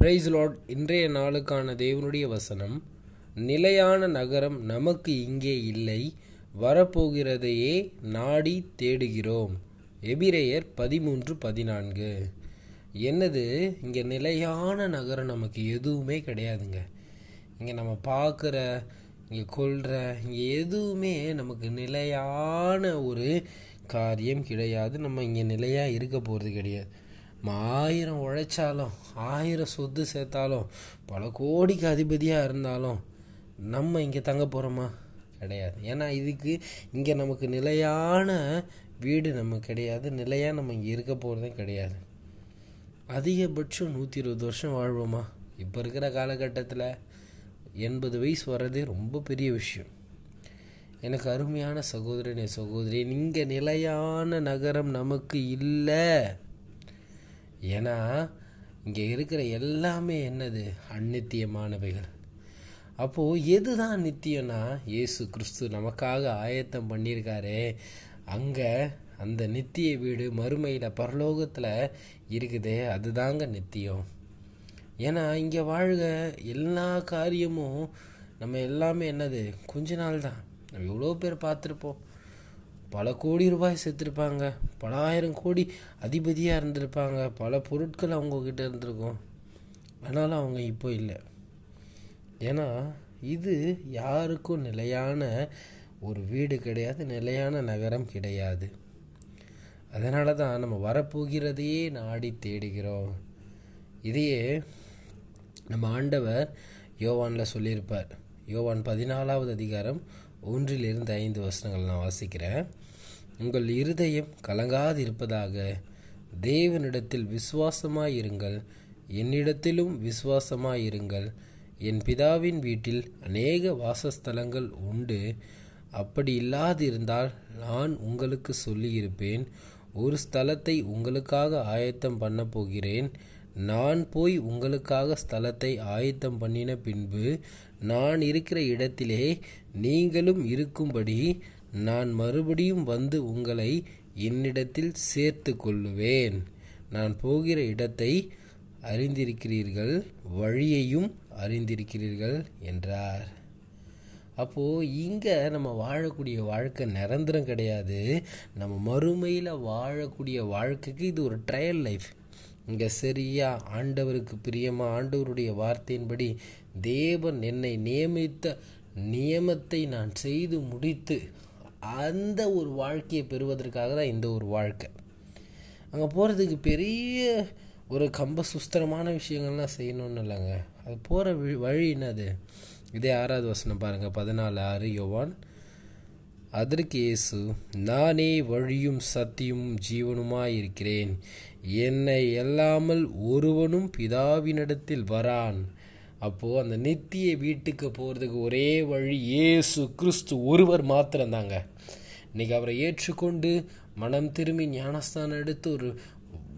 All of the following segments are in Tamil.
பிரைஸ் லார்ட் இன்றைய நாளுக்கான தேவனுடைய வசனம் நிலையான நகரம் நமக்கு இங்கே இல்லை வரப்போகிறதையே நாடி தேடுகிறோம். எபிரேயர் பதிமூன்று பதினான்கு. என்னது? இங்கே நிலையான நகரம் நமக்கு எதுவுமே கிடையாதுங்க. இங்கே நம்ம பார்க்குற இங்கே கொள்கிற இங்கே எதுவுமே நமக்கு நிலையான ஒரு காரியம் கிடையாது. நம்ம இங்கே நிலையாக இருக்க போகிறது கிடையாது. நம்ம ஆயிரம் உழைச்சாலும் ஆயிரம் சொத்து சேர்த்தாலும் பல கோடிக்கு அதிபதியாக இருந்தாலும் நம்ம இங்கே தங்க போகிறோமா கிடையாது. ஏன்னா இதுக்கு இங்கே நமக்கு நிலையான வீடு நமக்கு கிடையாது. நிலையாக நம்ம இங்கே இருக்க போகிறதும் கிடையாது. அதிகபட்சம் நூற்றி இருபது வருஷம் வாழ்வோமா? இப்போ இருக்கிற காலகட்டத்தில் எண்பது வயசு வர்றதே ரொம்ப பெரிய விஷயம். எனக்கு அருமையான சகோதரனே சகோதரி இங்கே நிலையான நகரம் நமக்கு இல்லை. ஏன்னா இங்கே இருக்கிற எல்லாமே என்னது? அந்நித்தியமானவைகள் அப்போது எதுதான் நித்தியம்னா இயேசு கிறிஸ்து நமக்காக ஆயத்தம் பண்ணியிருக்காரே அங்கே அந்த நித்திய வீடு மறுமையில் பரலோகத்தில் இருக்குதே அதுதாங்க நித்தியம். ஏன்னா இங்கே வாழ்க எல்லா காரியமும் நம்ம எல்லாமே என்னது? கொஞ்ச நாள் தான் நம்ம எவ்வளோ பேர் பார்த்துருப்போம். பல கோடி ரூபாய் சேர்த்துருப்பாங்க. பல ஆயிரம் கோடி அதிபதியாக இருந்திருப்பாங்க. பல பொருட்கள் அவங்கக்கிட்ட இருந்திருக்கும். ஆனாலும் அவங்க இப்போ இல்லை. ஏன்னா இது யாருக்கும் நிலையான ஒரு வீடு கிடையாது. நிலையான நகரம் கிடையாது. அதனால தான் நம்ம வரப்போகிறதையே நாடி தேடுகிறோம். இதையே நம்ம ஆண்டவர் யோவானில் சொல்லியிருப்பார். யோவான் பதினாலாவது அதிகாரம் ஒன்றிலிருந்து ஐந்து வசனங்கள் நான் வாசிக்கிறேன். உங்கள் இருதயம் கலங்காதிருப்பதாக தேவனிடத்தில் விசுவாசமாயிருங்கள். என்னிடத்திலும் விசுவாசமாயிருங்கள். என் பிதாவின் வீட்டில் அநேக வாசஸ்தலங்கள் உண்டு. அப்படி இல்லாதிருந்தால் நான் உங்களுக்கு சொல்லியிருப்பேன். ஒரு ஸ்தலத்தை உங்களுக்காக ஆயத்தம் பண்ண போகிறேன் நான் போய் உங்களுக்காக ஸ்தலத்தை ஆயத்தம் பண்ணின பின்பு நான் இருக்கிற இடத்திலே நீங்களும் இருக்கும்படி நான் மறுபடியும் வந்து உங்களை என்னிடத்தில் சேர்த்து கொள்ளுவேன் நான் போகிற இடத்தை அறிந்திருக்கிறீர்கள் வழியையும் அறிந்திருக்கிறீர்கள் என்றார். அப்போது இங்கே நம்ம வாழக்கூடிய வாழ்க்கை நிரந்தரம் கிடையாது. நம்ம மறுமையில் வாழக்கூடிய வாழ்க்கைக்கு இது ஒரு ட்ரையல் லைஃப் இங்கே சரியா ஆண்டவருக்கு பிரியமாக ஆண்டவருடைய வார்த்தையின்படி தேவன் என்னை நியமித்த நியமத்தை நான் செய்து முடித்து அந்த ஒரு வாழ்க்கையை பெறுவதற்காக தான் இந்த ஒரு வாழ்க்கை. அங்கே போகிறதுக்கு பெரிய ஒரு கம்ப சுஸ்திரமான விஷயங்கள்லாம் செய்யணும்னு இல்லைங்க. அது போகிற வழி என்னது? இதே ஆறாவது வசனம் பாருங்கள் பதினாலு ஆறு யோவான். அதற்கு இயேசு நானே வழியும் சத்தியமும் ஜீவனுமாயிருக்கிறேன். என்னை அல்லாமல் ஒருவனும் பிதாவினிடத்தில் வரான். அப்போது அந்த நித்திய வீட்டுக்கு போகிறதுக்கு ஒரே வழி ஏசு கிறிஸ்து ஒருவர் மாத்திரம்தாங்க. இன்றைக்கி அவரை ஏற்றுக்கொண்டு மனம் திரும்பி ஞானஸ்தானம் எடுத்து ஒரு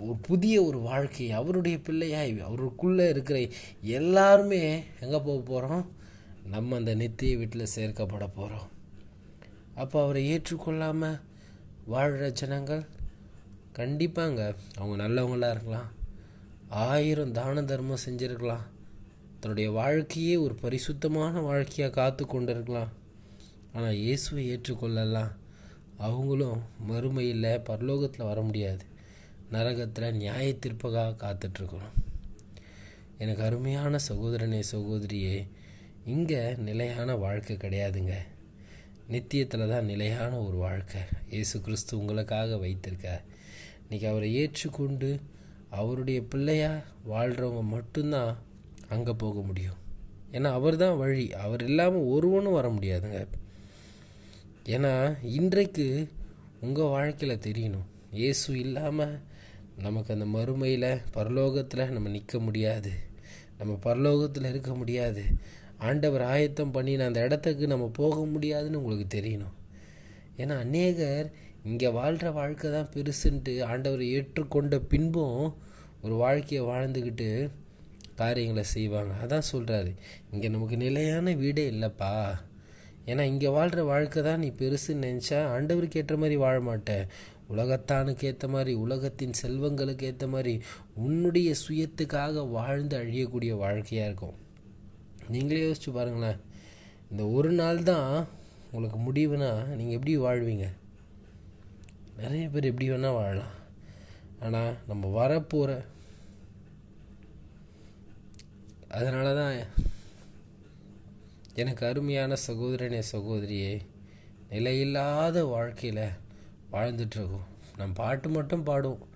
ஒரு புதிய ஒரு வாழ்க்கை அவருடைய பிள்ளையாய் அவருக்குள்ளே இருக்கிற எல்லாருமே எங்கே போக போகிறோம் நம்ம அந்த நித்திய வீட்டில் சேர்க்கப்பட போகிறோம் அப்போ அவரை ஏற்றுக்கொள்ளாமல் வாழ்கிற ஜனங்கள் கண்டிப்பாங்க. அவங்க நல்லவங்களாக இருக்கலாம். ஆயிரம் தான தர்மம் செஞ்சுருக்கலாம். தன்னுடைய வாழ்க்கையே ஒரு பரிசுத்தமான வாழ்க்கையாக காத்து கொண்டு இருக்கலாம் ஆனால் இயேசுவை ஏற்றுக்கொள்ளலாம். அவங்களும் மறுமையில் பரலோகத்தில் வர முடியாது. நரகத்தில் நியாய தீர்ப்பகாக காத்துட்ருக்கணும். எனக்கு அருமையான சகோதரனே சகோதரியே இங்கே நிலையான வாழ்க்கை கிடையாதுங்க. நித்தியத்தில் தான் நிலையான ஒரு வாழ்க்கை. இயேசு கிறிஸ்து உங்களுக்காக வைத்திருக்க இன்றைக்கி அவரை ஏற்றுக்கொண்டு அவருடைய பிள்ளையாக வாழ்கிறவங்க மட்டும்தான் அங்கே போக முடியும். ஏன்னா அவர் தான் வழி. அவர் இல்லாமல் ஒருவனும் வர முடியாதுங்க. ஏன்னா இன்றைக்கு உங்கள் வாழ்க்கையில் தெரியணும். இயேசு இல்லாமல் நமக்கு அந்த மறுமையில் பரலோகத்தில் நம்ம நிற்க முடியாது. நம்ம பரலோகத்தில் இருக்க முடியாது. ஆண்டவர் ஆயத்தம் பண்ணின அந்த இடத்துக்கு நம்ம போக முடியாதுன்னு உங்களுக்கு தெரியணும். ஏன்னா அநேகர் இங்கே வாழ்கிற வாழ்க்கை தான் பெருசுன்ட்டு ஆண்டவர் ஏற்றுக்கொண்ட பின்பும் ஒரு வாழ்க்கையை வாழ்ந்துக்கிட்டு காரியங்களை செய்வாங்க. அதான் சொல்கிறாரு இங்கே நமக்கு நிலையான வீடே இல்லைப்பா. ஏன்னா இங்கே வாழ்கிற வாழ்க்கை தான் நீ பெருசுன்னு நினச்சா ஆண்டவருக்கு ஏற்ற மாதிரி வாழ மாட்டேன் உலகத்தானுக்கு ஏற்ற மாதிரி உலகத்தின் செல்வங்களுக்கு ஏற்ற மாதிரி உன்னுடைய சுயத்துக்காக வாழ்ந்து அழியக்கூடிய வாழ்க்கையாக இருக்கும். நீங்களே யோசிச்சு பாருங்களேன். இந்த ஒரு நாள் தான் உங்களுக்கு முடிவுனா நீங்கள் எப்படி வாழ்வீங்க? நிறைய பேர் எப்படி வேணால் வாழலாம். ஆனால் நம்ம வரப்போகிற அதனால தான் எனக்கு அருமையான சகோதரனே சகோதரியே நிலையில்லாத வாழ்க்கையில் வாழ்ந்துட்டுருக்கோம். நம்ம பாட்டு மட்டும் பாடுவோம்.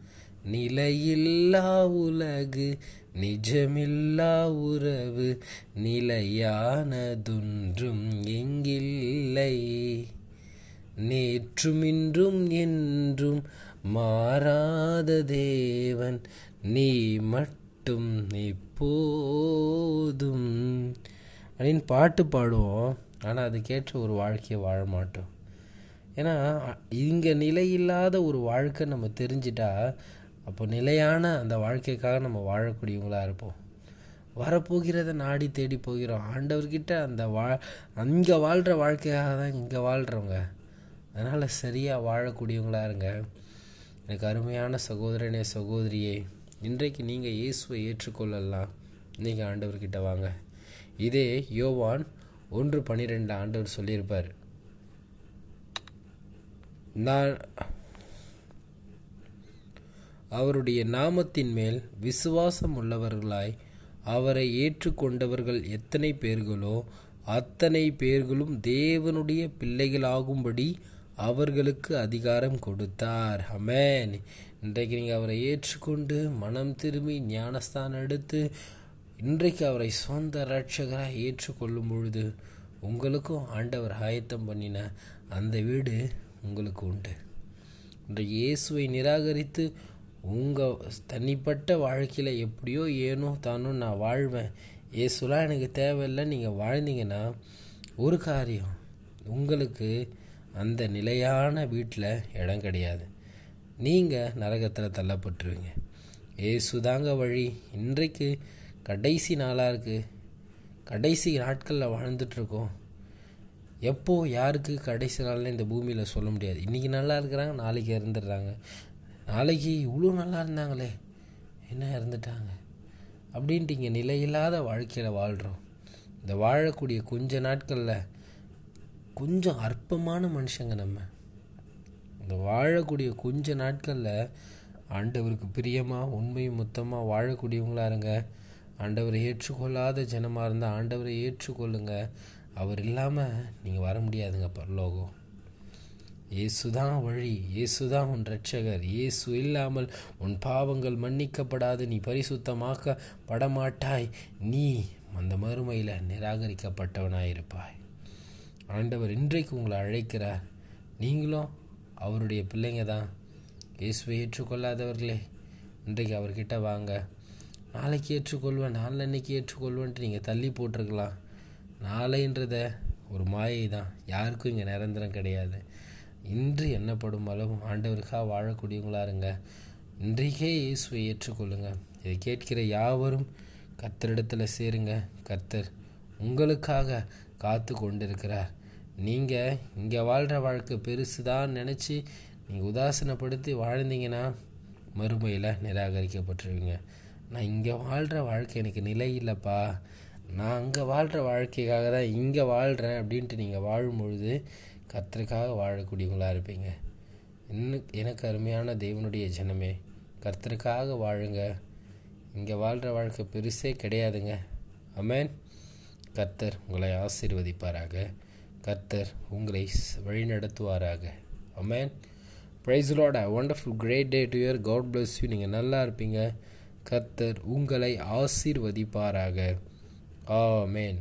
நிலையில்லா உலகு நிஜமில்லா உறவு நிலையானதுன்றும் எங்கில்லை. நேற்றுமின்றும் என்றும் மாறாத தேவன் நீ மட்டும் எப்போதும். அப்படின்னு பாட்டு பாடுவோம் ஆனால் அதுக்கேற்ற ஒரு வாழ்க்கையை வாழ மாட்டோம். ஏன்னா இங்கே நிலையில்லாத ஒரு வாழ்க்கை நம்ம தெரிஞ்சிட்டா அப்போ நிலையான அந்த வாழ்க்கைக்காக நம்ம வாழக்கூடியவங்களாக இருப்போம். வரப்போகிறத நாடி தேடி போகிறோம். ஆண்டவர்கிட்ட அந்த வா அங்கே வாழ்கிற வாழ்க்கையாக தான் இங்கே வாழ்கிறவங்க அதனால் சரியாக வாழக்கூடியவங்களாக இருங்க. எனக்கு அருமையான சகோதரனே சகோதரியே இன்றைக்கு நீங்கள் இயேசுவை ஏற்றுக்கொள்ளலாம். நீங்கள் ஆண்டவர்கிட்ட வாங்க. இதே யோவான் ஒன்று பன்னிரெண்டு ஆண்டவர் சொல்லியிருப்பார். நான் அவருடைய நாமத்தின் மேல் விசுவாசம் உள்ளவர்களாய் அவரை ஏற்றுக்கொண்டவர்கள் எத்தனை பேர்களோ அத்தனை பேர்களும் தேவனுடைய பிள்ளைகளாகும்படி அவர்களுக்கு அதிகாரம் கொடுத்தார். அமேன் இன்றைக்கு நீங்கள் அவரை ஏற்றுக்கொண்டு மனம் திரும்பி ஞானஸ்தானம் எடுத்து இன்றைக்கு அவரை சொந்த ரட்சகராக ஏற்றுக்கொள்ளும் பொழுது உங்களுக்கும் ஆண்டவர் ஆயத்தம் பண்ணின அந்த வீடு உங்களுக்கு உண்டு. இன்றைக்கு இயேசுவை நிராகரித்து உங்கள் தனிப்பட்ட வாழ்க்கையில் எப்படியோ ஏனோ தானோ நான் வாழ்வேன். இயேசுலாம் எனக்கு தேவையில்லை. நீங்கள் வாழ்ந்தீங்கன்னா ஒரு காரியம் உங்களுக்கு அந்த நிலையான வீட்டில் இடம் கிடையாது. நீங்கள் நரகத்தில் தள்ளப்பட்டுருவீங்க. ஏசுதாங்க வழி. இன்றைக்கு கடைசி நாளாக இருக்குது கடைசி நாட்களில் வாழ்ந்துட்டுருக்கோம். எப்போ யாருக்கு கடைசி நாளில் இந்த பூமியில் சொல்ல முடியாது. இன்றைக்கி நல்லா இருக்கிறாங்க நாளைக்கு இறந்துடுறாங்க. நாளைக்கு இவ்வளோ நல்லா இருந்தாங்களே என்ன இறந்துட்டாங்க? அப்படின்ட்டு இங்கே நிலையில்லாத வாழ்க்கையில் வாழ்கிறோம் இந்த வாழக்கூடிய கொஞ்ச நாட்களில் கொஞ்சம் அற்பமான மனுஷங்க நம்ம. இந்த வாழக்கூடிய கொஞ்ச நாட்களில் ஆண்டவருக்கு பிரியமாக உண்மையும் மொத்தமாக வாழக்கூடியவங்களாக இருங்க ஆண்டவரை ஏற்றுக்கொள்ளாத ஜனமாக இருந்தால் ஆண்டவரை ஏற்றுக்கொள்ளுங்க. அவர் இல்லாமல் நீங்கள் வர முடியாதுங்க பரலோகம். இயேசு தான் வழி இயேசு தான் உன் ரட்சகர் இயேசு இல்லாமல் உன் பாவங்கள் மன்னிக்கப்படாது நீ பரிசுத்தமாக்க படமாட்டாய் நீ அந்த மறுமையில் நிராகரிக்கப்பட்டவனாயிருப்பாய். ஆண்டவர் இன்றைக்கு உங்களை அழைக்கிறார். நீங்களும் அவருடைய பிள்ளைங்க தான். இயேசுவை ஏற்றுக்கொள்ளாதவர்களே இன்றைக்கு அவர்கிட்ட வாங்க. நாளைக்கு ஏற்றுக்கொள்வேன் நாளன்னைக்கு ஏற்றுக்கொள்வேன்ட்டு நீங்கள் தள்ளி போட்டிருக்கலாம். நாளைன்றத ஒரு மாயை தான். யாருக்கும் இங்கே நிரந்தரம் கிடையாது. இன்று என்னப்படும் அளவும் ஆண்டவருக்காக வாழக்கூடியவங்களா இருங்க. இன்றைக்கே இயேசுவை ஏற்றுக்கொள்ளுங்க. இதை கேட்கிற யாவரும் கர்த்தரிடத்தில் சேருங்க. கர்த்தர் உங்களுக்காக காத்து கொண்டிருக்கிறார் நீங்கள் இங்கே வாழ்கிற வாழ்க்கை பெருசு தான் நினச்சி நீங்கள் உதாசனப்படுத்தி வாழ்ந்தீங்கன்னா மறுமையில் நிராகரிக்கப்பட்டுருவீங்க. நான் இங்கே வாழ்கிற வாழ்க்கை எனக்கு நிலை இல்லைப்பா. நான் அங்கே வாழ்கிற வாழ்க்கைக்காக தான் இங்கே வாழ்கிறேன் அப்படின்ட்டு நீங்கள் வாழும்பொழுது கர்த்தருக்காக வாழக்கூடியவங்களாக இருப்பீங்க. இன்னும் எனக்கு அருமையான தெய்வனுடைய ஜனமே கர்த்தருக்காக வாழுங்க. இங்கே வாழ்கிற வாழ்க்கை பெருசே கிடையாதுங்க. அமேன் கர்த்தர் உங்களை ஆசீர்வதிப்பாராக. கர்த்தர் உங்களை வழிநடத்துவாராக. அமேன் praise Lord wonderful great day to year God bless you நீங்கள் நல்லா இருப்பீங்க. கர்த்தர் உங்களை ஆசீர்வதிப்பாராக. ஆ மேன்